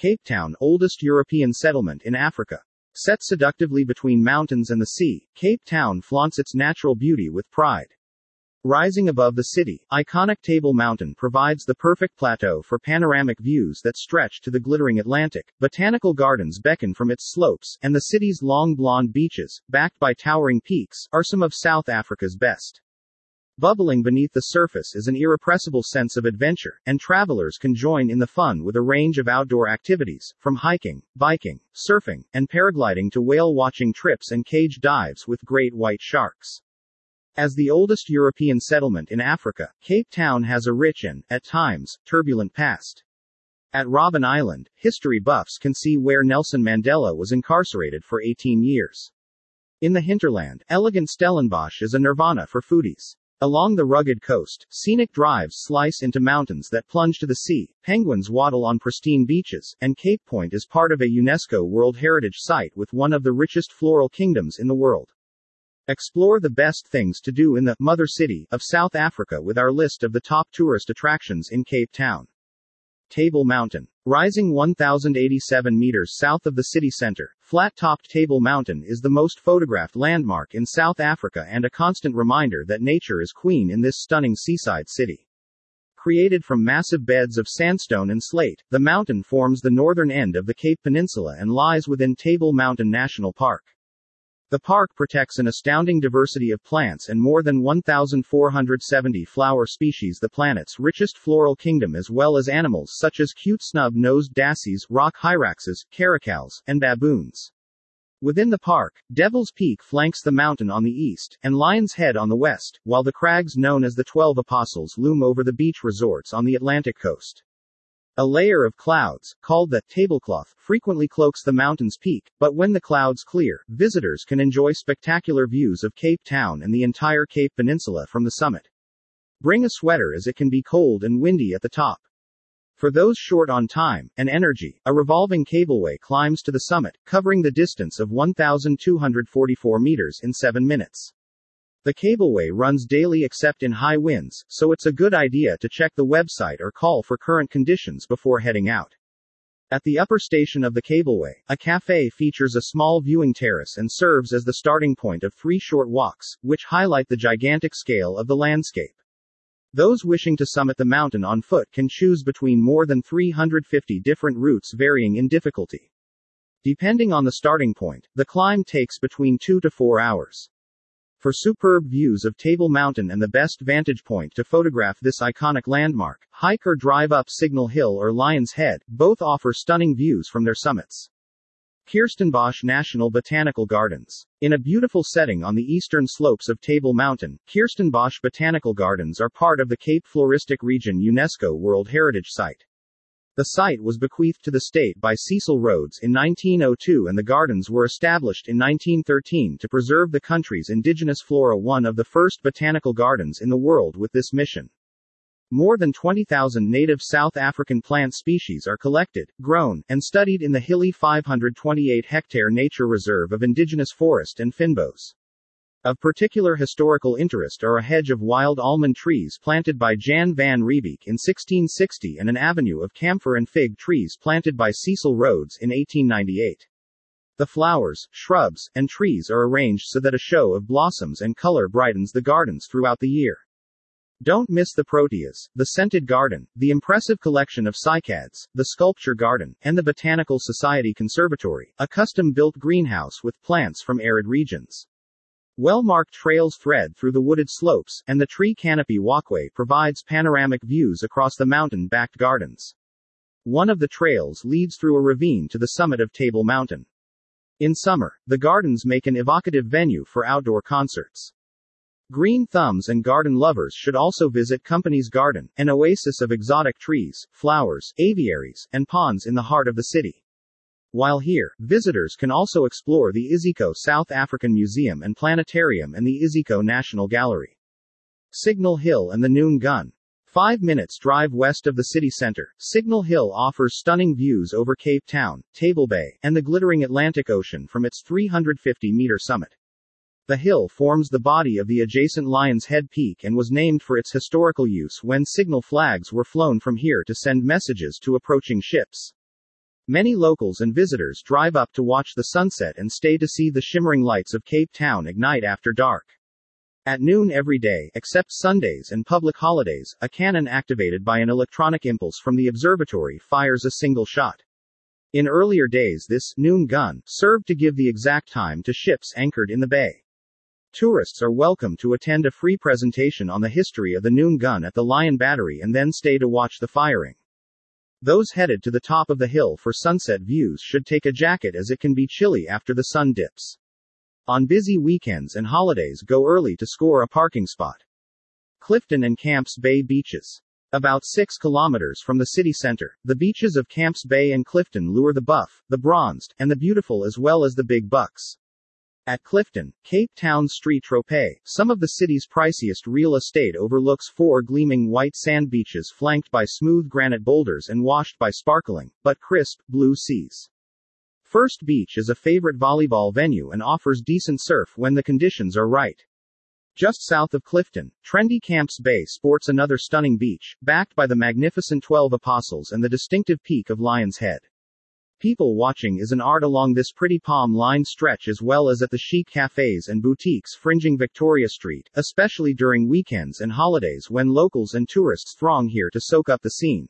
Cape Town, oldest European settlement in Africa. Set seductively between mountains and the sea, Cape Town flaunts its natural beauty with pride. Rising above the city, iconic Table Mountain provides the perfect plateau for panoramic views that stretch to the glittering Atlantic. Botanical gardens beckon from its slopes, and the city's long blonde beaches, backed by towering peaks, are some of South Africa's best. Bubbling beneath the surface is an irrepressible sense of adventure, and travelers can join in the fun with a range of outdoor activities, from hiking, biking, surfing, and paragliding to whale watching trips and cage dives with great white sharks. As the oldest European settlement in Africa, Cape Town has a rich and, at times, turbulent past. At Robben Island, history buffs can see where Nelson Mandela was incarcerated for 18 years. In the hinterland, elegant Stellenbosch is a nirvana for foodies. Along the rugged coast, scenic drives slice into mountains that plunge to the sea, penguins waddle on pristine beaches, and Cape Point is part of a UNESCO World Heritage Site with one of the richest floral kingdoms in the world. Explore the best things to do in the mother city of South Africa with our list of the top tourist attractions in Cape Town. Table Mountain. Rising 1,087 meters south of the city center, flat topped Table Mountain is the most photographed landmark in South Africa and a constant reminder that nature is queen in this stunning seaside city. Created from massive beds of sandstone and slate, the mountain forms the northern end of the Cape Peninsula and lies within Table Mountain National Park. The park protects an astounding diversity of plants and more than 1,470 flower species, the planet's richest floral kingdom, as well as animals such as cute snub nosed dassies, rock hyraxes, caracals, and baboons. Within the park, Devil's Peak flanks the mountain on the east, and Lion's Head on the west, while the crags known as the Twelve Apostles loom over the beach resorts on the Atlantic coast. A layer of clouds, called the tablecloth, frequently cloaks the mountain's peak, but when the clouds clear, visitors can enjoy spectacular views of Cape Town and the entire Cape Peninsula from the summit. Bring a sweater as it can be cold and windy at the top. For those short on time and energy, a revolving cableway climbs to the summit, covering the distance of 1,244 meters in 7 minutes. The cableway runs daily except in high winds, so it's a good idea to check the website or call for current conditions before heading out. At the upper station of the cableway, a cafe features a small viewing terrace and serves as the starting point of three short walks, which highlight the gigantic scale of the landscape. Those wishing to summit the mountain on foot can choose between more than 350 different routes varying in difficulty. Depending on the starting point, the climb takes between 2 to 4 hours. For superb views of Table Mountain and the best vantage point to photograph this iconic landmark, hike or drive up Signal Hill or Lion's Head, both offer stunning views from their summits. Kirstenbosch National Botanical Gardens. In a beautiful setting on the eastern slopes of Table Mountain, Kirstenbosch Botanical Gardens are part of the Cape Floristic Region UNESCO World Heritage Site. The site was bequeathed to the state by Cecil Rhodes in 1902 and the gardens were established in 1913 to preserve the country's indigenous flora, one of the first botanical gardens in the world with this mission. More than 20,000 native South African plant species are collected, grown, and studied in the hilly 528 hectare nature reserve of indigenous forest and fynbos. Of particular historical interest are a hedge of wild almond trees planted by Jan van Riebeeck in 1660 and an avenue of camphor and fig trees planted by Cecil Rhodes in 1898. The flowers, shrubs, and trees are arranged so that a show of blossoms and color brightens the gardens throughout the year. Don't miss the proteas, the scented garden, the impressive collection of cycads, the sculpture garden, and the Botanical Society Conservatory, a custom built greenhouse with plants from arid regions. Well-marked trails thread through the wooded slopes, and the tree canopy walkway provides panoramic views across the mountain-backed gardens. One of the trails leads through a ravine to the summit of Table Mountain. In summer, the gardens make an evocative venue for outdoor concerts. Green thumbs and garden lovers should also visit Company's Garden, an oasis of exotic trees, flowers, aviaries, and ponds in the heart of the city. While here, visitors can also explore the Iziko South African Museum and Planetarium and the Iziko National Gallery. Signal Hill and the Noon Gun. Five minutes drive west of the city center, Signal Hill offers stunning views over Cape Town, Table Bay, and the glittering Atlantic Ocean from its 350 meter summit. The hill forms the body of the adjacent Lion's Head Peak and was named for its historical use when signal flags were flown from here to send messages to approaching ships. Many locals and visitors drive up to watch the sunset and stay to see the shimmering lights of Cape Town ignite after dark. At noon every day, except Sundays and public holidays, a cannon activated by an electronic impulse from the observatory fires a single shot. In earlier days, this noon gun served to give the exact time to ships anchored in the bay. Tourists are welcome to attend a free presentation on the history of the noon gun at the Lion Battery and then stay to watch the firing. Those headed to the top of the hill for sunset views should take a jacket as it can be chilly after the sun dips. On busy weekends and holidays, go early to score a parking spot. Clifton and Camps Bay Beaches. About 6 kilometers from the city center, the beaches of Camps Bay and Clifton lure the buff, the bronzed, and the beautiful as well as the big bucks. At Clifton, Cape Town Street Tropez, some of the city's priciest real estate overlooks four gleaming white sand beaches flanked by smooth granite boulders and washed by sparkling, but crisp, blue seas. First Beach is a favorite volleyball venue and offers decent surf when the conditions are right. Just south of Clifton, trendy Camps Bay sports another stunning beach, backed by the magnificent Twelve Apostles and the distinctive peak of Lion's Head. People watching is an art along this pretty palm lined stretch as well as at the chic cafes and boutiques fringing Victoria Street, especially during weekends and holidays when locals and tourists throng here to soak up the scene.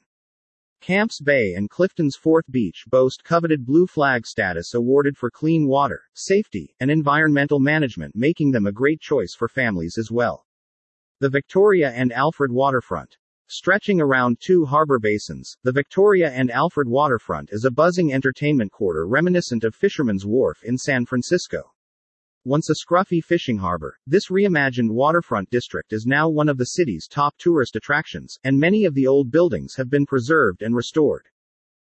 Camps Bay and Clifton's Fourth Beach boast coveted blue flag status awarded for clean water, safety, and environmental management, making them a great choice for families as well. The Victoria and Alfred Waterfront. Stretching around two harbor basins, the Victoria and Alfred Waterfront is a buzzing entertainment quarter reminiscent of Fisherman's Wharf in San Francisco. Once a scruffy fishing harbor, this reimagined waterfront district is now one of the city's top tourist attractions, and many of the old buildings have been preserved and restored.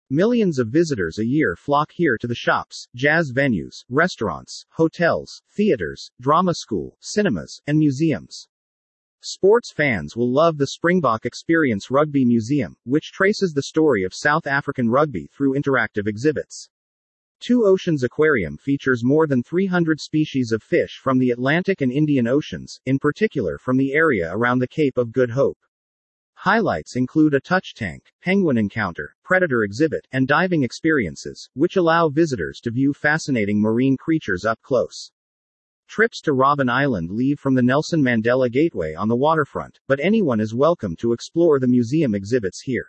Millions of visitors a year flock here to the shops, jazz venues, restaurants, hotels, theaters, drama school, cinemas, and museums. Sports fans will love the Springbok Experience Rugby Museum, which traces the story of South African rugby through interactive exhibits. Two Oceans Aquarium features more than 300 species of fish from the Atlantic and Indian Oceans, in particular from the area around the Cape of Good Hope. Highlights include a touch tank, penguin encounter, predator exhibit, and diving experiences, which allow visitors to view fascinating marine creatures up close. Trips to Robben Island leave from the Nelson Mandela Gateway on the waterfront, but anyone is welcome to explore the museum exhibits here.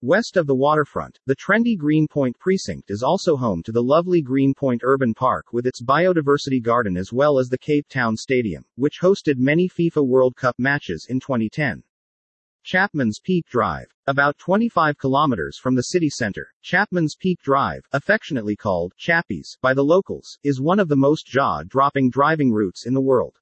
West of the waterfront, the trendy Greenpoint precinct is also home to the lovely Greenpoint Urban Park with its biodiversity garden as well as the Cape Town Stadium, which hosted many FIFA World Cup matches in 2010. Chapman's Peak Drive. About 25 kilometers from the city center, Chapman's Peak Drive, affectionately called Chappies by the locals, is one of the most jaw-dropping driving routes in the world.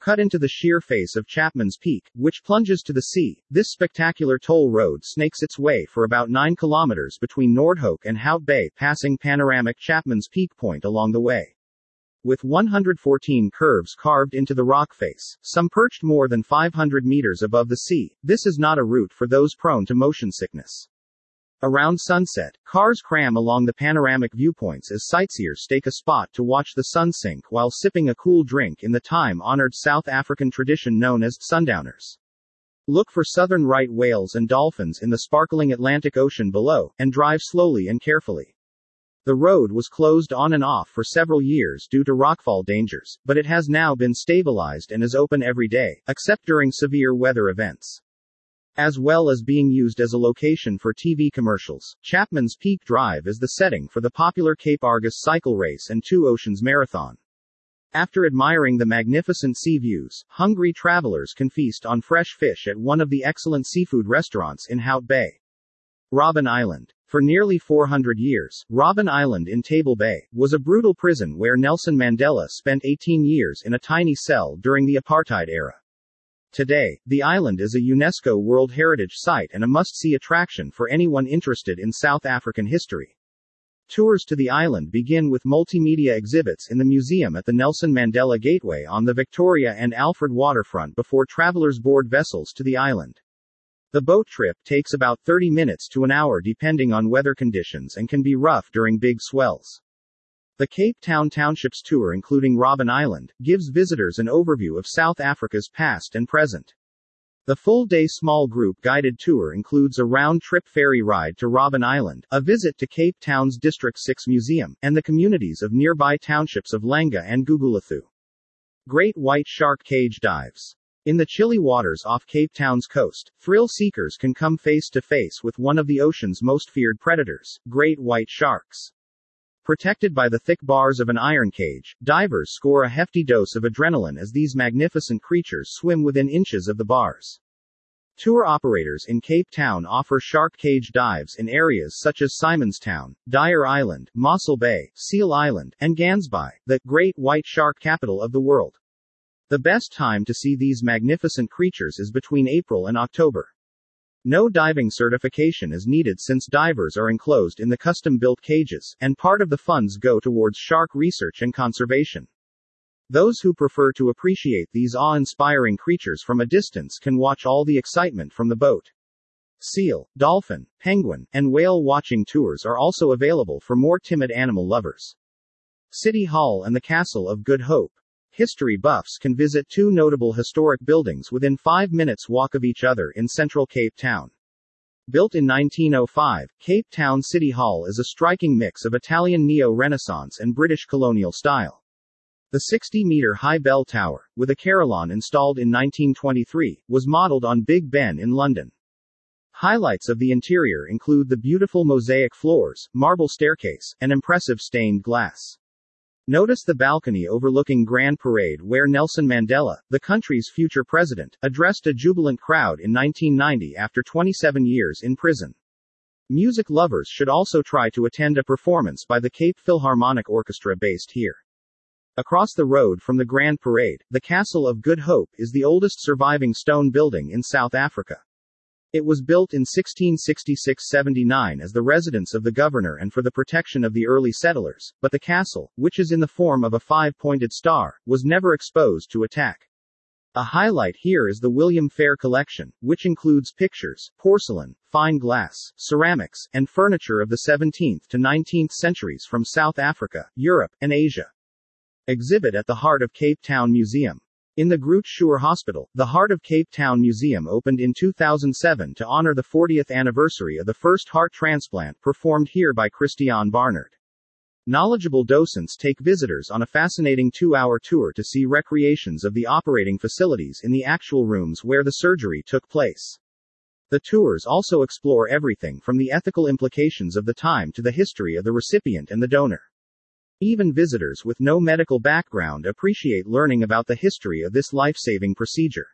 Cut into the sheer face of Chapman's Peak, which plunges to the sea, this spectacular toll road snakes its way for about 9 kilometers between Noordhoek and Hout Bay, passing panoramic Chapman's Peak Point along the way. With 114 curves carved into the rock face, some perched more than 500 meters above the sea, this is not a route for those prone to motion sickness. Around sunset, cars cram along the panoramic viewpoints as sightseers stake a spot to watch the sun sink while sipping a cool drink in the time honored South African tradition known as sundowners. Look for southern right whales and dolphins in the sparkling Atlantic Ocean below, and drive slowly and carefully. The road was closed on and off for several years due to rockfall dangers, but it has now been stabilized and is open every day, except during severe weather events. As well as being used as a location for TV commercials, Chapman's Peak Drive is the setting for the popular Cape Argus cycle race and Two Oceans Marathon. After admiring the magnificent sea views, hungry travelers can feast on fresh fish at one of the excellent seafood restaurants in Hout Bay. Robben Island. For nearly 400 years, Robben Island in Table Bay was a brutal prison where Nelson Mandela spent 18 years in a tiny cell during the apartheid era. Today, the island is a UNESCO World Heritage Site and a must see attraction for anyone interested in South African history. Tours to the island begin with multimedia exhibits in the museum at the Nelson Mandela Gateway on the Victoria and Alfred waterfront before travelers board vessels to the island. The boat trip takes about 30 minutes to an hour depending on weather conditions and can be rough during big swells. The Cape Town Townships Tour, including Robben Island, gives visitors an overview of South Africa's past and present. The full day small group guided tour includes a round trip ferry ride to Robben Island, a visit to Cape Town's District 6 Museum, and the communities of nearby townships of Langa and Gugulethu. Great White Shark Cage Dives. In the chilly waters off Cape Town's coast, thrill seekers can come face to face with one of the ocean's most feared predators, great white sharks. Protected by the thick bars of an iron cage, divers score a hefty dose of adrenaline as these magnificent creatures swim within inches of the bars. Tour operators in Cape Town offer shark cage dives in areas such as Simonstown, Dyer Island, Mossel Bay, Seal Island, and Gansbaai, the great white shark capital of the world. The best time to see these magnificent creatures is between April and October. No diving certification is needed since divers are enclosed in the custom built cages, and part of the funds go towards shark research and conservation. Those who prefer to appreciate these awe inspiring creatures from a distance can watch all the excitement from the boat. Seal, dolphin, penguin, and whale watching tours are also available for more timid animal lovers. City Hall and the Castle of Good Hope. History buffs can visit two notable historic buildings within five minutes walk of each other in central Cape Town. Built in 1905, Cape Town City Hall is a striking mix of Italian neo Renaissance and British colonial style. The 60 meter high bell tower, with a carillon installed in 1923, was modeled on Big Ben in London. Highlights of the interior include the beautiful mosaic floors, marble staircase, and impressive stained glass. Notice the balcony overlooking Grand Parade where Nelson Mandela, the country's future president, addressed a jubilant crowd in 1990 after 27 years in prison. Music lovers should also try to attend a performance by the Cape Philharmonic Orchestra based here. Across the road from the Grand Parade, the Castle of Good Hope is the oldest surviving stone building in South Africa. It was built in 1666-79 as the residence of the governor and for the protection of the early settlers, but the castle, which is in the form of a five-pointed star, was never exposed to attack. A highlight here is the William Fehr collection, which includes pictures, porcelain, fine glass, ceramics, and furniture of the 17th to 19th centuries from South Africa, Europe, and Asia. Exhibit at the Heart of Cape Town Museum. In the Groote Schuur Hospital, the Heart of Cape Town Museum opened in 2007 to honor the 40th anniversary of the first heart transplant performed here by Christiaan Barnard. Knowledgeable docents take visitors on a fascinating two hour tour to see recreations of the operating facilities in the actual rooms where the surgery took place. The tours also explore everything from the ethical implications of the time to the history of the recipient and the donor. Even visitors with no medical background appreciate learning about the history of this life saving procedure.